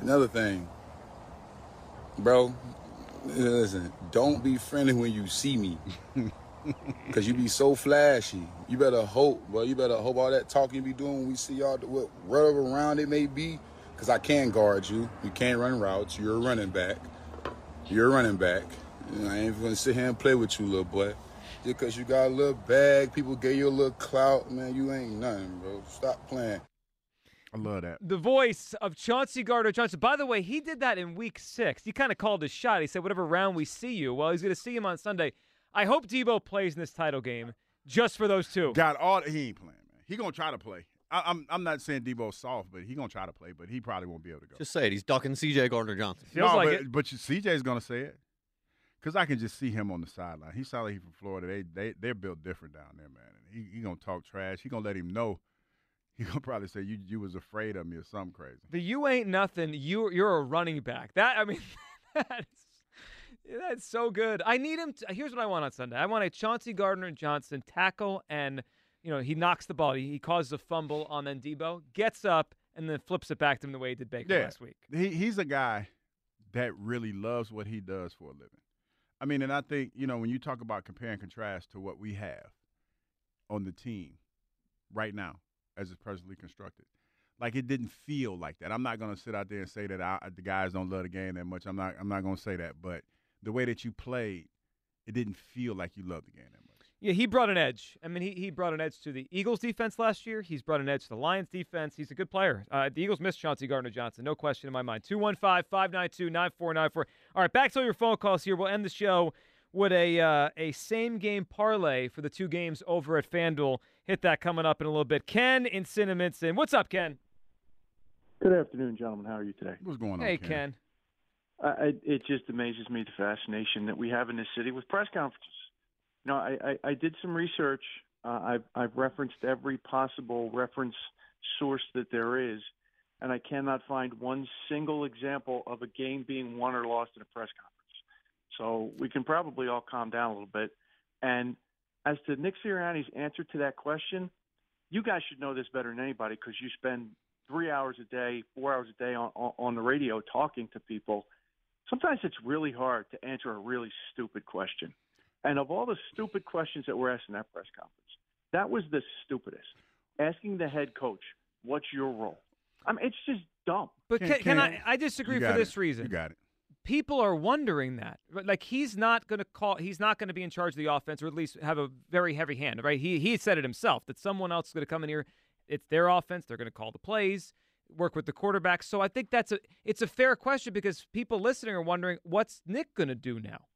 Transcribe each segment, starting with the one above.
Another thing, bro, listen, don't be friendly when you see me. Cause you be so flashy. You better hope, bro. You better hope all that talking you be doing when we see y'all, what, whatever round it may be. Cause I can guard you. You can't run routes. You're a running back. You're a running back. You know, I ain't gonna sit here and play with you, little boy. Just cause you got a little bag, people gave you a little clout, man. You ain't nothing, bro. Stop playing. I love that. The voice of Chauncey Gardner Johnson. By the way, he did that in week six. He kind of called his shot. He said, whatever round we see you. Well, he's going to see him on Sunday. I hope Deebo plays in this title game just for those two. Got all he ain't playing, man. He gonna try to play. I, I'm I'm not saying Deebo's soft, but he gonna try to play, but he probably won't be able to go. Just say it. He's ducking C.J. Gardner Johnson. Feels no, like but, it. but CJ's gonna say it. Cause I can just see him on the sideline. He's sounds like he's from Florida. They they they're built different down there, man. And he he gonna talk trash. He gonna let him know. He gonna probably say you you was afraid of me or something crazy. The you ain't nothing. You you're a running back. That I mean, that's that's so good. I need him. To, here's what I want on Sunday. I want a Chauncey Gardner Johnson tackle, and you know he knocks the ball. He, he causes a fumble on then Deebo gets up and then flips it back to him the way he did Baker Yeah. last week. He he's a guy that really loves what he does for a living. I mean, and I think you know when you talk about compare and contrast to what we have on the team right now, as it's presently constructed, like it didn't feel like that. I'm not going to sit out there and say that I, the guys don't love the game that much. I'm not. I'm not going to say that, but the way that you played, it didn't feel like you loved the game that much. Yeah, he brought an edge. I mean, he, he brought an edge to the Eagles defense last year. He's brought an edge to the Lions defense. He's a good player. Uh, the Eagles missed Chauncey Gardner Johnson, no question in my mind. 215 592 9494. All right, back to all your phone calls here. We'll end the show with a, uh, a same game parlay for the two games over at FanDuel. Hit that coming up in a little bit. Ken in Cinnaminson. What's up, Ken? Good afternoon, gentlemen. How are you today? What's going on? Hey, Ken? Ken. I, I, it just amazes me the fascination that we have in this city with press conferences. You know, I, I, I did some research. Uh, I've, I've referenced every possible reference source that there is, and I cannot find one single example of a game being won or lost in a press conference. So we can probably all calm down a little bit. And as to Nick Sirianni's answer to that question, you guys should know this better than anybody because you spend three hours a day, four hours a day on, on, on the radio talking to people. Sometimes it's really hard to answer a really stupid question. And of all the stupid questions that were asked in that press conference, that was the stupidest. Asking the head coach, "What's your role?" I mean, it's just dumb. But Ken- can, can I? I disagree for this it. reason. You got it. People are wondering that. Like he's not going to call. He's not going to be in charge of the offense, or at least have a very heavy hand. Right? He he said it himself that someone else is going to come in here. It's their offense. They're going to call the plays, work with the quarterback. So I think that's a it's a fair question because people listening are wondering what's Nick going to do now.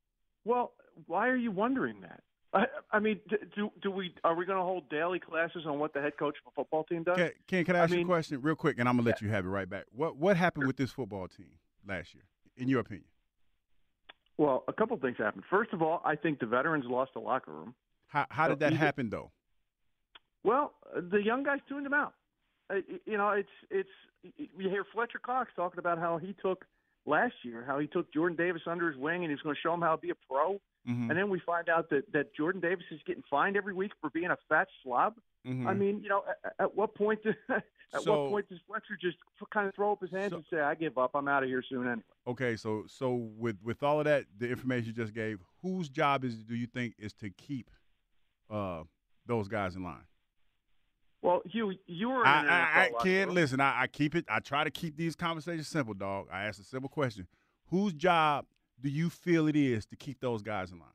Well, why are you wondering that? I, I mean, do do we are we going to hold daily classes on what the head coach of a football team does? Ken, Ken, can I I ask you a question real quick, and I'm gonna let you have it right back. What what happened with this football team last year, in your opinion? Well, a couple things happened. First of all, I think the veterans lost the locker room. How how did that happen though? Well, the young guys tuned him out. Uh, You know, it's it's you hear Fletcher Cox talking about how he took last year, how he took Jordan Davis under his wing and he was going to show him how to be a pro. Mhm. And then we find out that that Jordan Davis is getting fined every week for being a fat slob. Mhm. I mean, you know, at, at what point? Do, at So- what point does Fletcher just kind of throw up his hands So- and say, "I give up. I'm out of here soon"? Anyway. Okay, so so with with all of that, the information you just gave, whose job is do you think is to keep uh those guys in line? Well, Hugh, you were I, I, I can't listen. I, I keep it. I try to keep these conversations simple, dog. I ask a simple question: Whose job do you feel it is to keep those guys in line?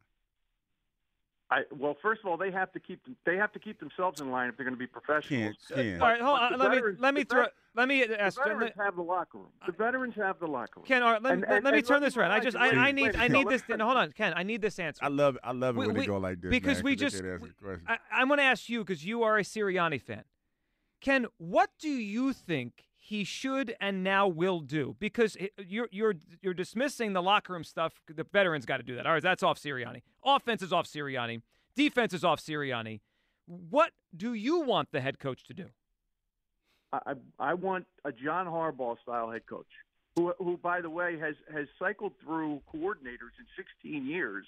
I, well, first of all, they have to keep they have to keep themselves in line if they're going to be professionals. Can't, can't. All right, hold on. the Let me let me throw vet- let me ask. The ask. veterans have the locker room. The veterans have the locker room. Ken, all right, let, And- let, and- let me and turn let this around. I just I, I need I need this. No, hold on, Ken. I need this answer. I love it. I love it We- when we- they go like this. because man, we 'cause they just- can't answer the question. I, I'm going to ask you because you are a Sirianni fan. Ken, what do you think he should and now will do? Because you're you're you're dismissing the locker room stuff. The veterans got to do that. All right, that's off Sirianni. Offense is off Sirianni. Defense is off Sirianni. What do you want the head coach to do? I, I want a John Harbaugh style head coach, who, who by the way has has cycled through coordinators in 16 years,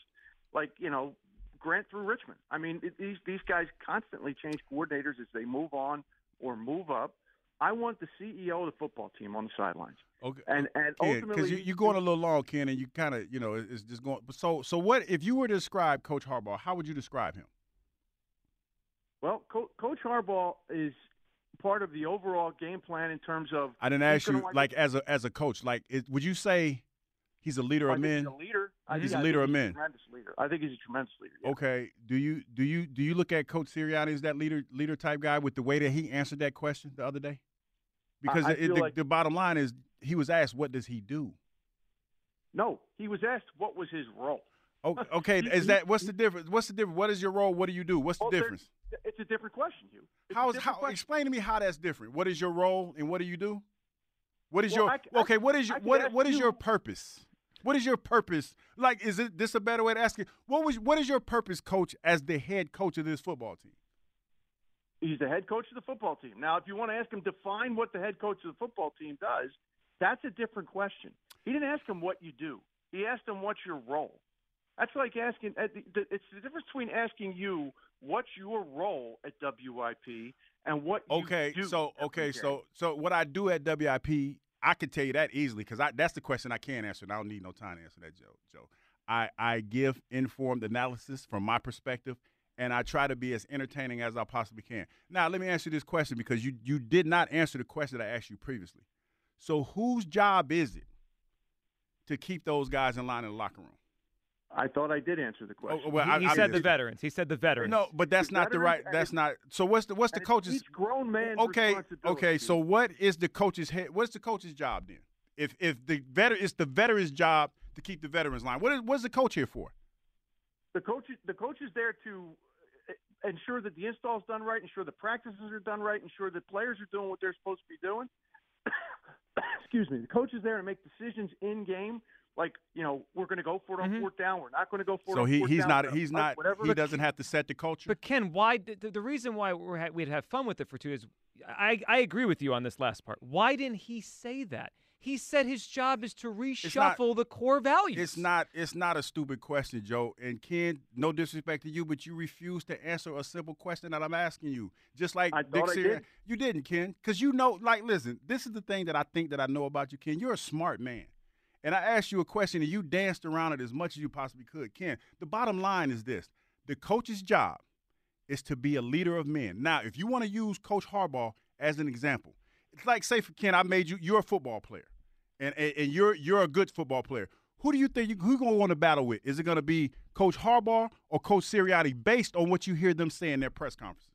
like you know Grant through Richmond. I mean it, these these guys constantly change coordinators as they move on or move up. I want the CEO of the football team on the sidelines, Okay. and and because ultimately you, you're going a little long, Ken, and you kind of, you know, it- it's just going. So, so what if you were to describe Coach Harbaugh? How would you describe him? Well, Co- Coach Harbaugh is part of the overall game plan in terms of. I didn't ask you like as a as a coach. Like, it, would you say he's a leader I of men? He's a leader. I He's think- a leader of men. Tremendous leader. I think he's a tremendous leader. yeah. Okay. Do you do you do you look at Coach Sirianni as that leader leader type guy with the way that he answered that question the other day? Because I it, the, like- the bottom line is he was asked, "What does he do?" No, he was asked what was his role. Okay, He- is that what's the difference? What's the difference? What is your role? What do you do? What's the oh, Well, difference? It's a different question, Hugh. It's How is how? question. Explain to me how that's different. What is your role and what do you do? What is Well, your I I- okay? What is your what what is you- your purpose? What is your purpose? Like, is it this a better way to ask it? What was what is your purpose, coach, as the head coach of this football team? He's the head coach of the football team. Now, if you want to ask him define what the head coach of the football team does, that's a different question. He didn't ask him what you do. He asked him what's your role. That's like asking. It's the difference between asking you what's your role at WIP and what you Okay, so okay, so so what I do at WIP, I could tell you that easily because that's the question I can answer, and I don't need no time to answer that, Joe. Joe, I I give informed analysis from my perspective, and I try to be as entertaining as I possibly can. Now, let me answer this question because you you did not answer the question that I asked you previously. So, whose job is it to keep those guys in line in the locker room? I thought I did answer the oh, question. Oh, well, he I, he I- said the veterans. He said the veterans. No, but that's The not the right. That's not. So what's the what's the coach's? each grown man. okay, okay. So what is the coach's head? What's the coach's job then? If if the veteran, it's the veteran's job to keep the veterans line. What is what's the coach here for? The coach the coach is there to uh, ensure that the install is done right, ensure the practices are done right, ensure that players are doing what they're supposed to be doing. Excuse me. The coach is there to make decisions in game, like you know we're going to go for it on Mhm. fourth down, we're not going to go for it. So on he fourth he's down, not whatever- he's not whatever he doesn't have to set the culture. But Ken, why the, the reason why we're, we'd have fun with it for two is I I agree with you on this last part. Why didn't he say that? He said his job is to not- reshuffle the core values. It's not it's not a stupid question, Joe. And Ken, no disrespect to you, but you refuse to answer a simple question that I'm asking you. Just like I Dick thought I did. you didn't, Ken, because you know. Like, listen, this is the thing that I think that I know about you, Ken. You're a smart man. And I asked you a question, and you danced around it as much as you possibly could. Ken, the bottom line is this: the coach's job is to be a leader of men. Now, if you want to use Coach Harbaugh as an example, it's like say for Ken, I made you you're a football player, and and, and you're you're a good football player. Who do you think you, who gonna want to battle with? Is it gonna be Coach Harbaugh or Coach Sirianni, based on what you hear them say in their press conferences?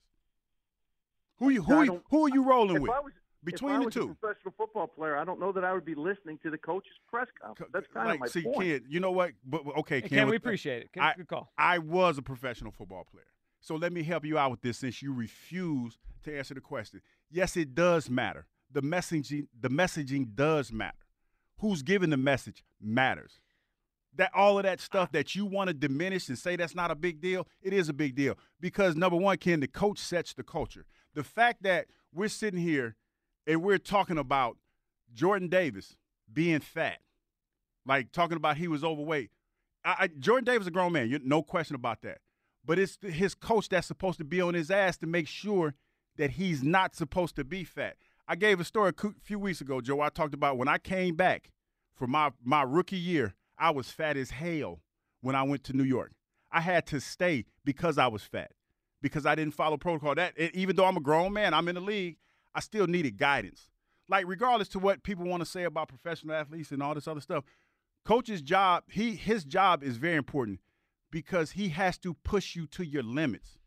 Who you who I you, who are you rolling with was, between if I the two? a professional football player, I don't know that I would be listening to the coach's press conference. That's kind like, of my see, point. Ken, you know what? But but- okay, Ken, Ken, we with- uh, appreciate it. Ken, I- good call. I was a professional football player. So let me help you out with this since you refuse to answer the question. Yes, it does matter. The messaging the messaging does matter. Who's giving the message matters. That all of that stuff that you want to diminish and say that's not a big deal, it is a big deal. Because number one, Ken, the coach sets the culture. The fact that we're sitting here and we're talking about Jordan Davis being fat, like talking about he was overweight. I, I, Jordan Davis is a grown man, no question about that. But it's his coach that's supposed to be on his ass to make sure that he's not supposed to be fat. I gave a story a few weeks ago, Joe. I talked about when I came back for my, my rookie year, I was fat as hell when I went to New York. I had to stay because I was fat. because I didn't follow protocol. That even though I'm a grown man, I'm in the league, I still needed guidance. Like regardless to what people want to say about professional athletes and all this other stuff, coach's job, he his job is very important because he has to push you to your limits.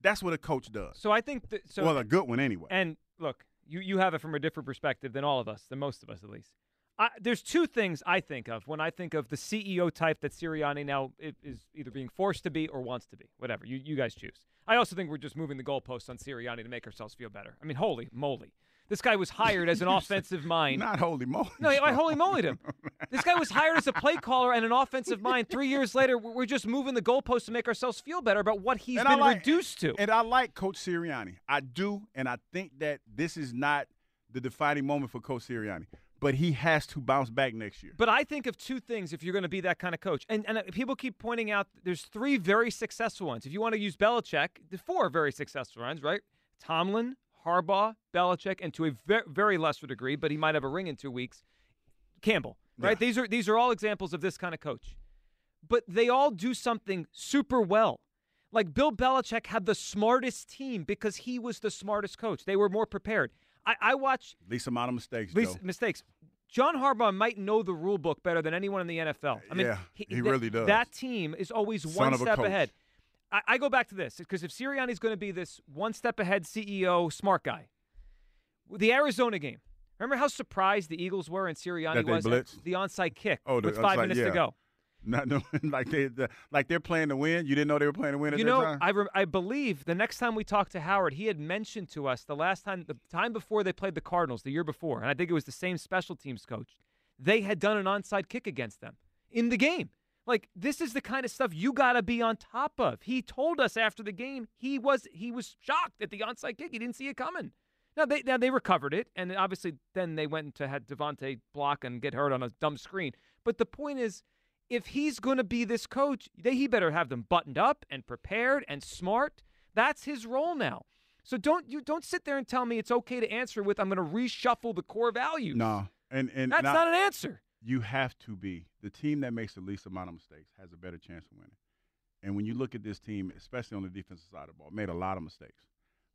That's what a coach does. So I think that, so. well, a good one anyway. And look, you you have it from a different perspective than all of us, than most of us at least. I, there's two things I think of when I think of the CEO type that Sirianni now is either being forced to be or wants to be. Whatever you you guys choose. I also think we're just moving the goalposts on Sirianni to make ourselves feel better. I mean, holy moly. This guy was hired as an offensive mind. Not holy moly. No, I holy moly him. This guy was hired as a play caller and an offensive mind. Three years later, we're just moving the goalposts to make ourselves feel better about what he's And been like- reduced to. And I like Coach Sirianni. I do, and I think that this is not the defining moment for Coach Sirianni. But he has to bounce back next year. But I think of two things if you're going to be that kind of coach. And, and uh, people keep pointing out there's three very successful ones. If you want to use Belichick, the four very successful ones, right? Tomlin, Harbaugh, Belichick, and to a very, very lesser degree, but he might have a ring in two weeks, Campbell, right? Yeah. These are these are all examples of this kind of coach. But they all do something super well. Like Bill Belichick had the smartest team because he was the smartest coach. They were more prepared. I, I watch Least amount of mistakes, least Joe. mistakes. John Harbaugh might know the rule book better than anyone in the NFL. I mean, Yeah, he th- really does. That team is always Son one step ahead. I, I go back to this because if Sirianni's going to be this one step ahead CEO, smart guy, the Arizona game. Remember how surprised the Eagles were and Sirianni was at the onside kick Oh, the with five minutes to yeah. go. Not knowing like they the, like they're playing to win. You didn't know they were playing to win at You know, time. I, re- I believe the next time we talked to Howard, he had mentioned to us the last time, the time before they played the Cardinals, the year before, and I think it was the same special teams coach. They had done an onside kick against them in the game. Like this is the kind of stuff you got to be on top of. He told us after the game he was he was shocked at the onside kick. He didn't see it coming. Now they now they recovered it, and obviously then they went to had DeVonta block and get hurt on a dumb screen. But the point is, if he's going to be this coach, they, he better have them buttoned up and prepared and smart. That's his role now. So don't you don't sit there and tell me it's okay to answer with I'm going to reshuffle the core values. no, and and that's not- not an answer. You have to be the team that makes the least amount of mistakes has a better chance of winning. And when you look at this team, especially on the defensive side of the ball, made a lot of mistakes,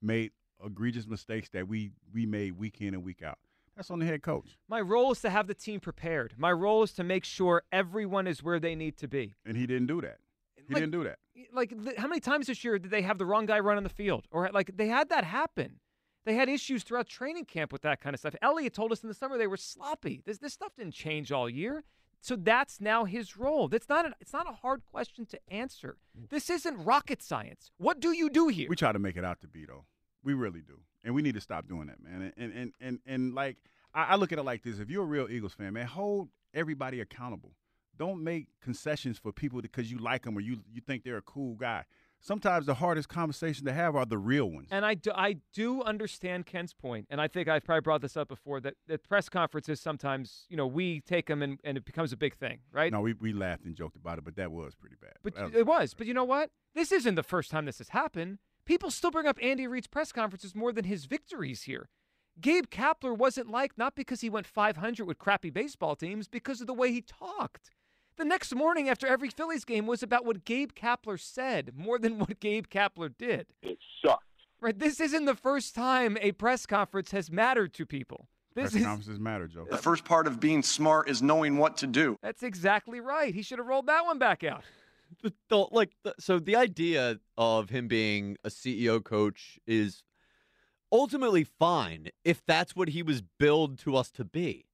made egregious mistakes that we we made week in and week out. That's on the head coach, My role is to have the team prepared. My role is to make sure everyone is where they need to be. and he didn't do that. He Like- didn't do that. Like how many times this year did they have the wrong guy run on the field or like they had that happen? They had issues throughout training camp with that kind of stuff. Elliott told us in the summer they were sloppy. This this stuff didn't change all year. So that's now his role. That's not a, it's not a hard question to answer. Mm. This isn't rocket science. What do you do here? We try to make it out to be though. We really do, and we need to stop doing that, man. And and and and, like I, I look at it like this: if you're a real Eagles fan, man, hold everybody accountable. Don't make concessions for people because you like them or you you think they're a cool guy. Sometimes the hardest conversations to have are the real ones. And I do, I do understand Ken's point, and I think I've probably brought this up before that that press conferences sometimes, you know, we take them and, and it becomes a big thing, right? No, we, we laughed and joked about it, but that was pretty bad. But That it was. But you know what? This isn't the first time this has happened. People still bring up Andy Reid's press conferences more than his victories here. Gabe Kapler wasn't liked not because he went 500 with crappy baseball teams, because of the way he talked. The next morning after every Phillies game was about what Gabe Kapler said more than what Gabe Kapler did. It sucked. Right? This isn't the first time a press conference has mattered to people. This Press is conferences matter, Joe. The first part of being smart is knowing what to do. That's exactly right. He should have rolled that one back out. The- the- like the, so the idea of him being a CEO coach is ultimately fine if that's what he was billed to us to be.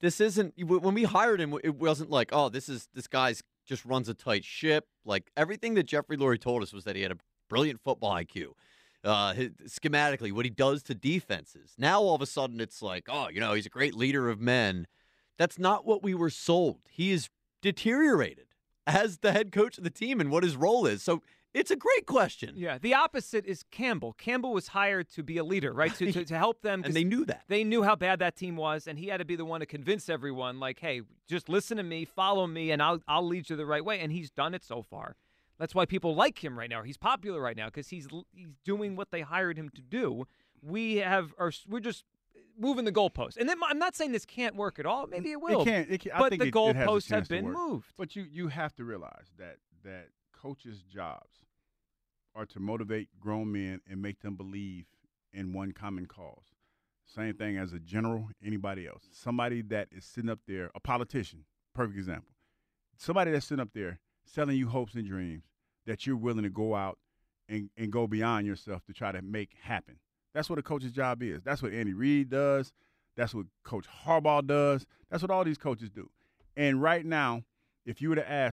This isn't when we hired him it wasn't like, "Oh, this is this guy's just runs a tight ship." Like everything that Jeffrey Lurie told us was that he had a brilliant football IQ. Uh, his, schematically, what he does to defenses. Now all of a sudden it's like, oh, you know, he's a great leader of men. That's not what we were sold. He is deteriorated as the head coach of the team and what his role is. So it's a great question. Yeah, the opposite is Campbell. Campbell was hired to be a leader, right? To, to, to help them. And they knew that. They knew how bad that team was, and he had to be the one to convince everyone, like, hey, just listen to me, follow me, and I'll, I'll lead you the right way. And he's done it so far. That's why people like him right now. He's popular right now because he's he's doing what they hired him to do. We have are we're just moving the goalposts, and then I'm not saying this can't work at all. Maybe it will. It can't. It can, I but think the it, it has goalposts have been moved. But you you have to realize that that coaches' jobs are to motivate grown men and make them believe in one common cause. Same thing as a general, anybody else. Somebody that is sitting up there, a politician, perfect example. Somebody that's sitting up there selling you hopes and dreams that you're willing to go out and, and go beyond yourself to try to make happen. That's what a coach's job is. That's what Andy Reid does. That's what Coach Harbaugh does. That's what all these coaches do. And right now, if you were to ask,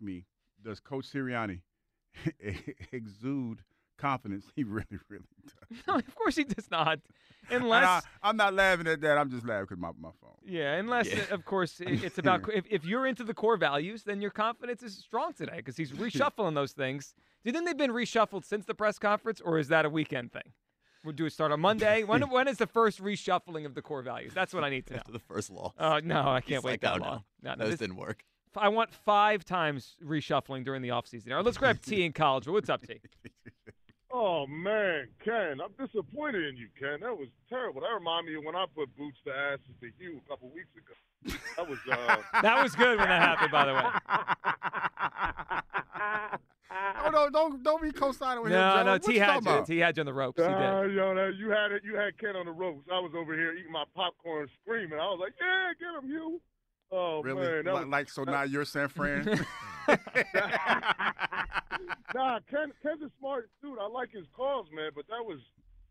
Me, does Coach Sirianni exude confidence? He really, really does. No, of course he does not. Unless I, am not laughing at that. I'm just laughing because my, my phone. Yeah, unless uh, of course it's about if, if you're into the core values, then your confidence is strong today because he's reshuffling those things. Do you think they've been reshuffled since the press conference, or is that a weekend thing? We'll do it start on Monday. When when is the first reshuffling of the core values? That's what I need to know. After the first law. Oh no, I can't wait like, that oh, long. No, No, no, this- didn't work. I want five times reshuffling during the offseason. All right, let's grab T in college. What's up, T? Oh man, Ken, I'm disappointed in you, Ken. That was terrible. That reminded me of when I put boots to asses to Hugh a couple weeks ago. That was uh That was good when that happened, by the way. Oh no! Don't don't be co-signing with him. No, Joe. no, What T had you. about? T had you on the ropes. He uh, did. yo, that, you had it. You had Ken on the ropes. I was over here eating my popcorn, screaming. I was like, "Yeah, get him, Hugh." Oh Really? man, that Li- was, like so now you're San Fran? nah, Ken. Ken's a smart dude. I like his calls, man, but that was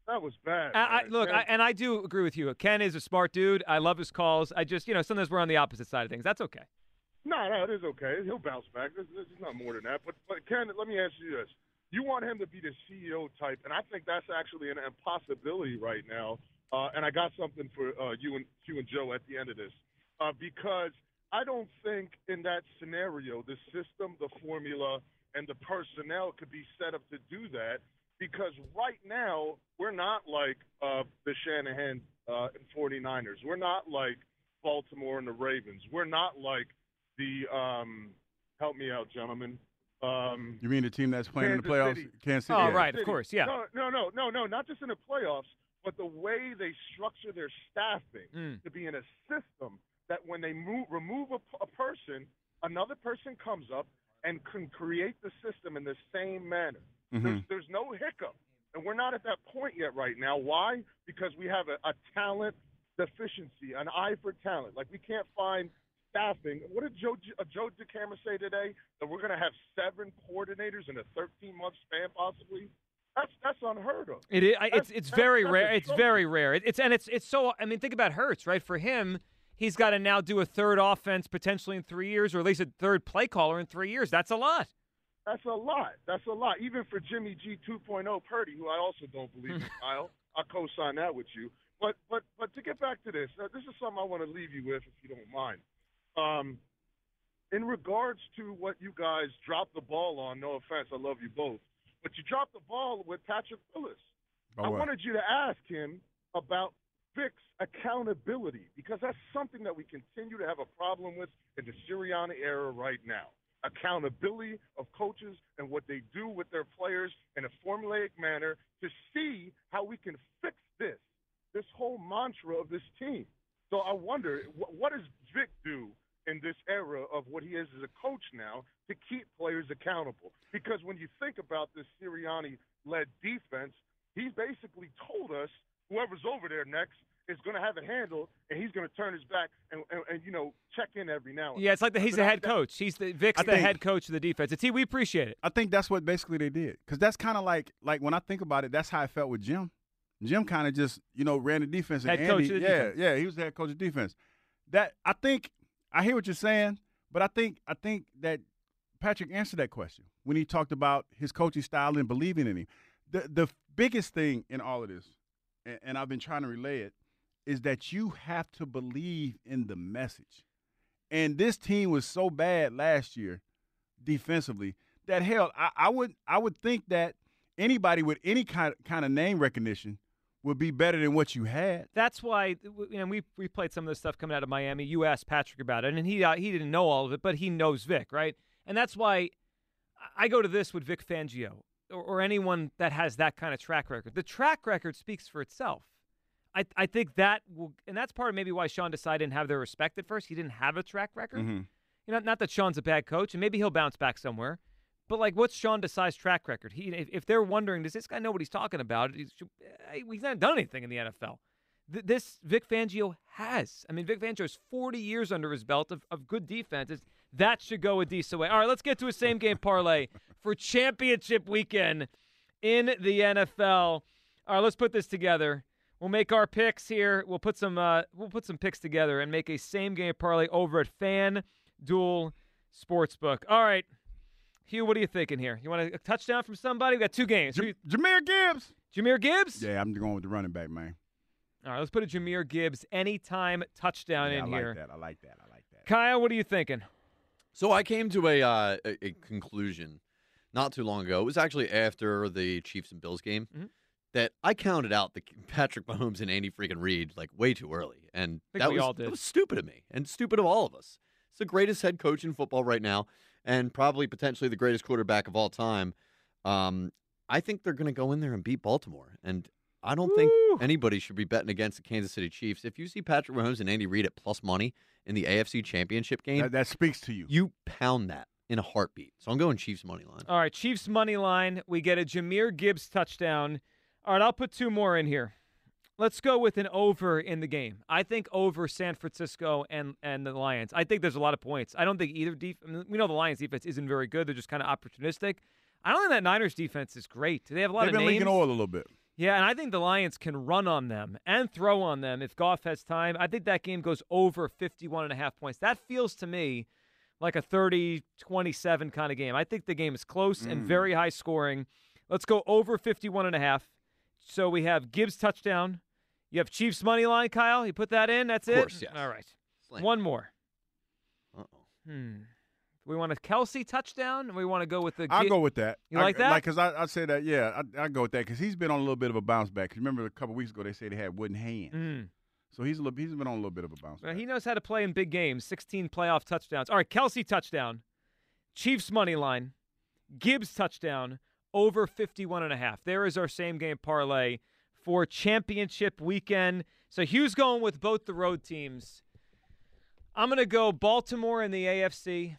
that was bad. I, I, look, I, and I do agree with you. Ken is a smart dude. I love his calls. I just, you know, sometimes we're on the opposite side of things. That's okay. No, no, it is okay. He'll bounce back. There's, there's not more than that. But, but Ken, let me ask you this: You want him to be the CEO type, and I think that's actually an impossibility right now. Uh, and I got something for uh, you and you and Joe at the end of this, uh, because I don't think in that scenario the system, the formula, and the personnel could be set up to do that. Because right now we're not like uh, the Shanahan uh, and 49ers. We're not like Baltimore and the Ravens. We're not like the um, help me out, gentlemen. Um, You mean the team that's playing in the playoffs? City. Kansas City. Oh, yeah. right, of course, yeah. No, no, no, no, no, not just in the playoffs, but the way they structure their staffing Mm. to be in a system that when they move, remove a, a person, another person comes up and can create the system in the same manner. Mhm. There's, there's no hiccup. And we're not at that point yet right now. Why? Because we have a, a talent deficiency, an eye for talent. Like we can't find staffing. What did Joe uh, Joe DeCamara say today? That we're going to have seven coordinators in a 13 month span, possibly. That's that's unheard of. It is. That's- It's it's that's- very that's rare. It's very rare. It, it's and it's it's so. I mean, think about Hurts, right? For him, he's got to now do a third offense potentially in three years, or at least a third play caller in three years. That's a lot. That's a lot. That's a lot. Even for Jimmy G 2.0 Purdy, who I also don't believe in, Kyle. I'll co-sign that with you. But but but to get back to this, uh, this is something I want to leave you with, if you don't mind. Um, in regards to what you guys dropped the ball on, no offense, I love you both, but you dropped the ball with Patrick Willis. About I what? wanted you to ask him about Vic's accountability because that's something that we continue to have a problem with in the Sirianni era right now. accountability of coaches and what they do with their players in a formulaic manner to see how we can fix this, this whole mantra of this team. So I wonder, wh- what does Vic do in this era of what he is as a coach now to keep players accountable? Because when you think about this Sirianni-led defense, he's basically told us whoever's over there next is going to have it handled, and he's going to turn his back and, and, and you know check in every now and Yeah, it's like the, he's the head coach. He's the Vic's I the think- head coach of the defense. It's he. We appreciate it. I think that's what basically they did because that's kind of like like when I think about it, that's how I felt with Jim. Jim kind of just you know ran the defense. and Head coach of the yeah, defense. yeah, he was the head coach of defense. That I think I hear what you're saying, but I think I think that Patrick answered that question when he talked about his coaching style and believing in him. The the biggest thing in all of this, and, and I've been trying to relay it, is that you have to believe in the message. And this team was so bad last year defensively that hell, I, I would I would think that anybody with any kind kind of name recognition would be better than what you had. That's why, you know, we we played some of this stuff coming out of Miami. You asked Patrick about it, and he uh, he didn't know all of it, but he knows Vic, right? And that's why I go to this with Vic Fangio or, or anyone that has that kind of track record. The track record speaks for itself. I I think that will, and that's part of maybe why Sean decided didn't have their respect at first. He didn't have a track record. Mhm. You know, not that Sean's a bad coach, and maybe he'll bounce back somewhere. But like, what's Sean Desai's track record? He, if, if they're wondering, does this guy know what he's talking about? He's, eh, he's not done anything in the NFL. Th- this Vic Fangio has. I mean, Vic Fangio has 40 years under his belt of, of good defenses. That should go a decent way. All right, let's get to a same game parlay for championship weekend in the NFL. All right, let's put this together. We'll make our picks here. We'll put some uh, we'll put some picks together and make a same game parlay over at Fan FanDuel Sportsbook. All right, Hugh, what are you thinking here? You want a touchdown from somebody? We got two games. Who you- Jahmyr Gibbs. Jahmyr Gibbs. Yeah, I'm going with the running back, man. All right, let's put a Jahmyr Gibbs anytime touchdown Yeah, in I here. like that. I like that. I like that. Kyle, what are you thinking? So I came to a, uh, a a conclusion not too long ago. It was actually after the Chiefs and Bills game Mhm. That I counted out the Patrick Mahomes and Andy freaking Reid like way too early, and that was all did. that was stupid of me and stupid of all of us. It's the greatest head coach in football right now, and probably potentially the greatest quarterback of all time. Um, I think they're going to go in there and beat Baltimore, and I don't think anybody should be betting against the Kansas City Chiefs. If you see Patrick Mahomes and Andy Reid at plus money in the AFC Championship game, That, that speaks to you. you pound that in a heartbeat. So I'm going Chiefs money line. All right, Chiefs money line. We get a Jahmyr Gibbs touchdown. All right, I'll put two more in here. Let's go with an over in the game. I think over San Francisco and and the Lions. I think there's a lot of points. I don't think either def- I mean, we know the Lions defense isn't very good. They're just kind of opportunistic. I don't think that Niners defense is great. They have a lot of. They've of been names. leaking oil a little bit. Yeah, and I think the Lions can run on them and throw on them if Goff has time. I think that game goes over 51 and a half points. That feels to me like a 30-27 kind of game. I think the game is close and Mm. very high scoring. Let's go over 51 and a half. So we have Gibbs touchdown. You have Chiefs money line, Kyle. You put that in. That's Of it. course, yes. All right. Slam. One more. Uh-oh. Hmm. We want a Kelce touchdown. Or we want to go with the. I'll Gi- go with that. You I, like that? Like, cause I, I say that, yeah, I, I go with that because he's been on a little bit of a bounce back. 'Cause remember a couple weeks ago they said he had wooden hands, Mm. so he's a little, he's been on a little bit of a bounce Well, back. he knows how to play in big games. 16 playoff touchdowns. All right, Kelce touchdown. Chiefs money line. Gibbs touchdown over 51 and a half. There is our same game parlay for championship weekend. So Hugh's going with both the road teams. I'm going to go Baltimore in the AFC.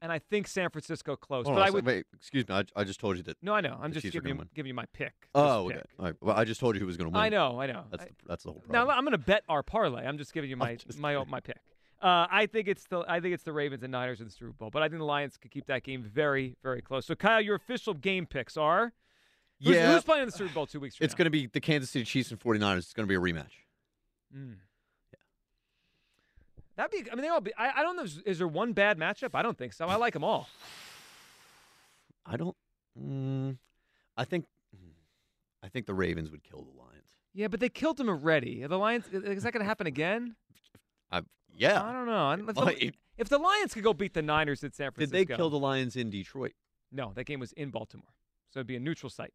And I think San Francisco close. Hold but I would Wait, excuse me. I, I just told you that. No, I know. I'm just giving you, giving you my pick. Oh, pick. All right. Well, I just told you who was going to win. I know, I know. That's I- the, that's the whole problem. Now. I'm going to bet our parlay. I'm just giving you my my my pick. Uh, I think it's the I think it's the Ravens and Niners in the Super Bowl, but I think the Lions could keep that game very very close. So Kyle, your official game picks are who's, Yeah. who's playing in the Super Bowl two weeks from It's going to be the Kansas City Chiefs and 49ers. It's going to be a rematch. Mm. That'd be. I mean, they all be. I, I don't know. Is, is there one bad matchup? I don't think so. I like them all. I don't. Mm, I think. I think the Ravens would kill the Lions. Yeah, but they killed them already. Are the Lions. Is that going to happen again? I, yeah. I don't know. If the, if the Lions could go beat the Niners at San Francisco. Did they kill the Lions in Detroit? No, that game was in Baltimore, so it'd be a neutral site.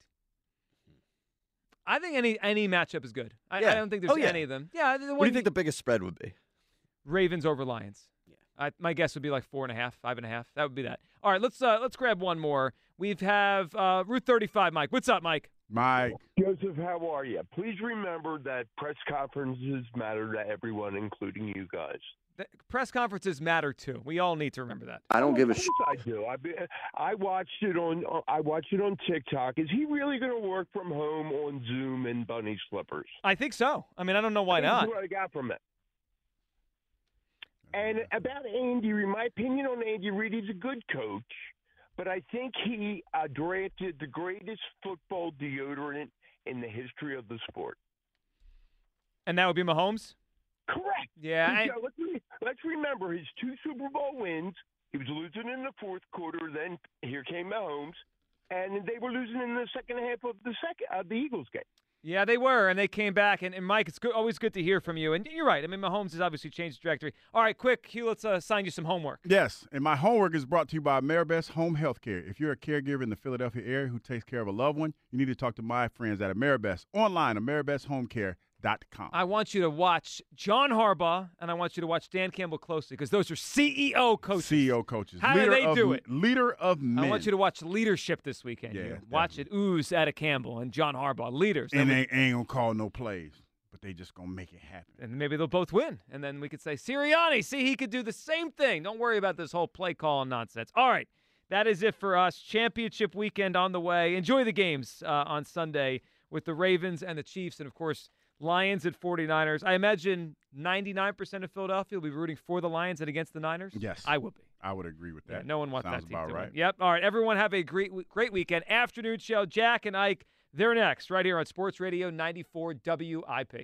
I think any any matchup is good. I, I don't think there's Oh, yeah. any of them. Yeah, the What do you think the biggest spread would be? Ravens over Lions. Yeah. I, my guess would be like four and a half, five and a half. That would be that. All right, let's uh, let's grab one more. We've have uh, Route 35, Mike. What's up, Mike? Mike. Joseph, how are you? Please remember that press conferences matter to everyone, including you guys. The press conferences matter too. We all need to remember that. I don't give a shit. I do. I, be- I watched it on I watched it on TikTok. Is he really going to work from home on Zoom in bunny slippers? I think so. I mean, I don't know why That's not. what I got from it. And about Andy, Reid, my opinion on Andy Reid, he's a good coach, but I think he uh, drafted the greatest football deodorant in the history of the sport. And that would be Mahomes. Correct. Yeah, I- uh, let's, re- let's remember his two Super Bowl wins. He was losing in the fourth quarter. Then here came Mahomes, and they were losing in the second half of the second uh, the Eagles game. Yeah, they were, and they came back. And, and Mike, it's good, always good to hear from you. And you're right. I mean, Mahomes has obviously changed the trajectory. All right, quick, Hugh, let's uh, assign you some homework. Yes, and my homework is brought to you by Ameribest Home Health Care. If you're a caregiver in the Philadelphia area who takes care of a loved one, you need to talk to my friends at Ameribest. Online, I want you to watch John Harbaugh, and I want you to watch Dan Campbell closely because those are CEO coaches. CEO coaches. How leader do they of, do it? Leader of men. I want you to watch leadership this weekend. Yeah, watch it ooze out of Campbell and John Harbaugh, leaders. and they ain't gonna call no plays, but they just gonna make it happen. and maybe they'll both win. And then we could say, Sirianni, see, he could do the same thing. Don't worry about this whole play call nonsense. All right. That is it for us. Championship weekend on the way. Enjoy the games uh, on Sunday with the Ravens and the Chiefs, and of course, Lions at 49ers. I imagine 99% of Philadelphia will be rooting for the Lions and against the Niners. Yes, I will be. I would agree with that. Yeah, no one wants Sounds that team to right. win. Yep. All right. Everyone have a great great weekend. Afternoon show. Jack and Ike. They're next, right here on Sports Radio 94 WIP.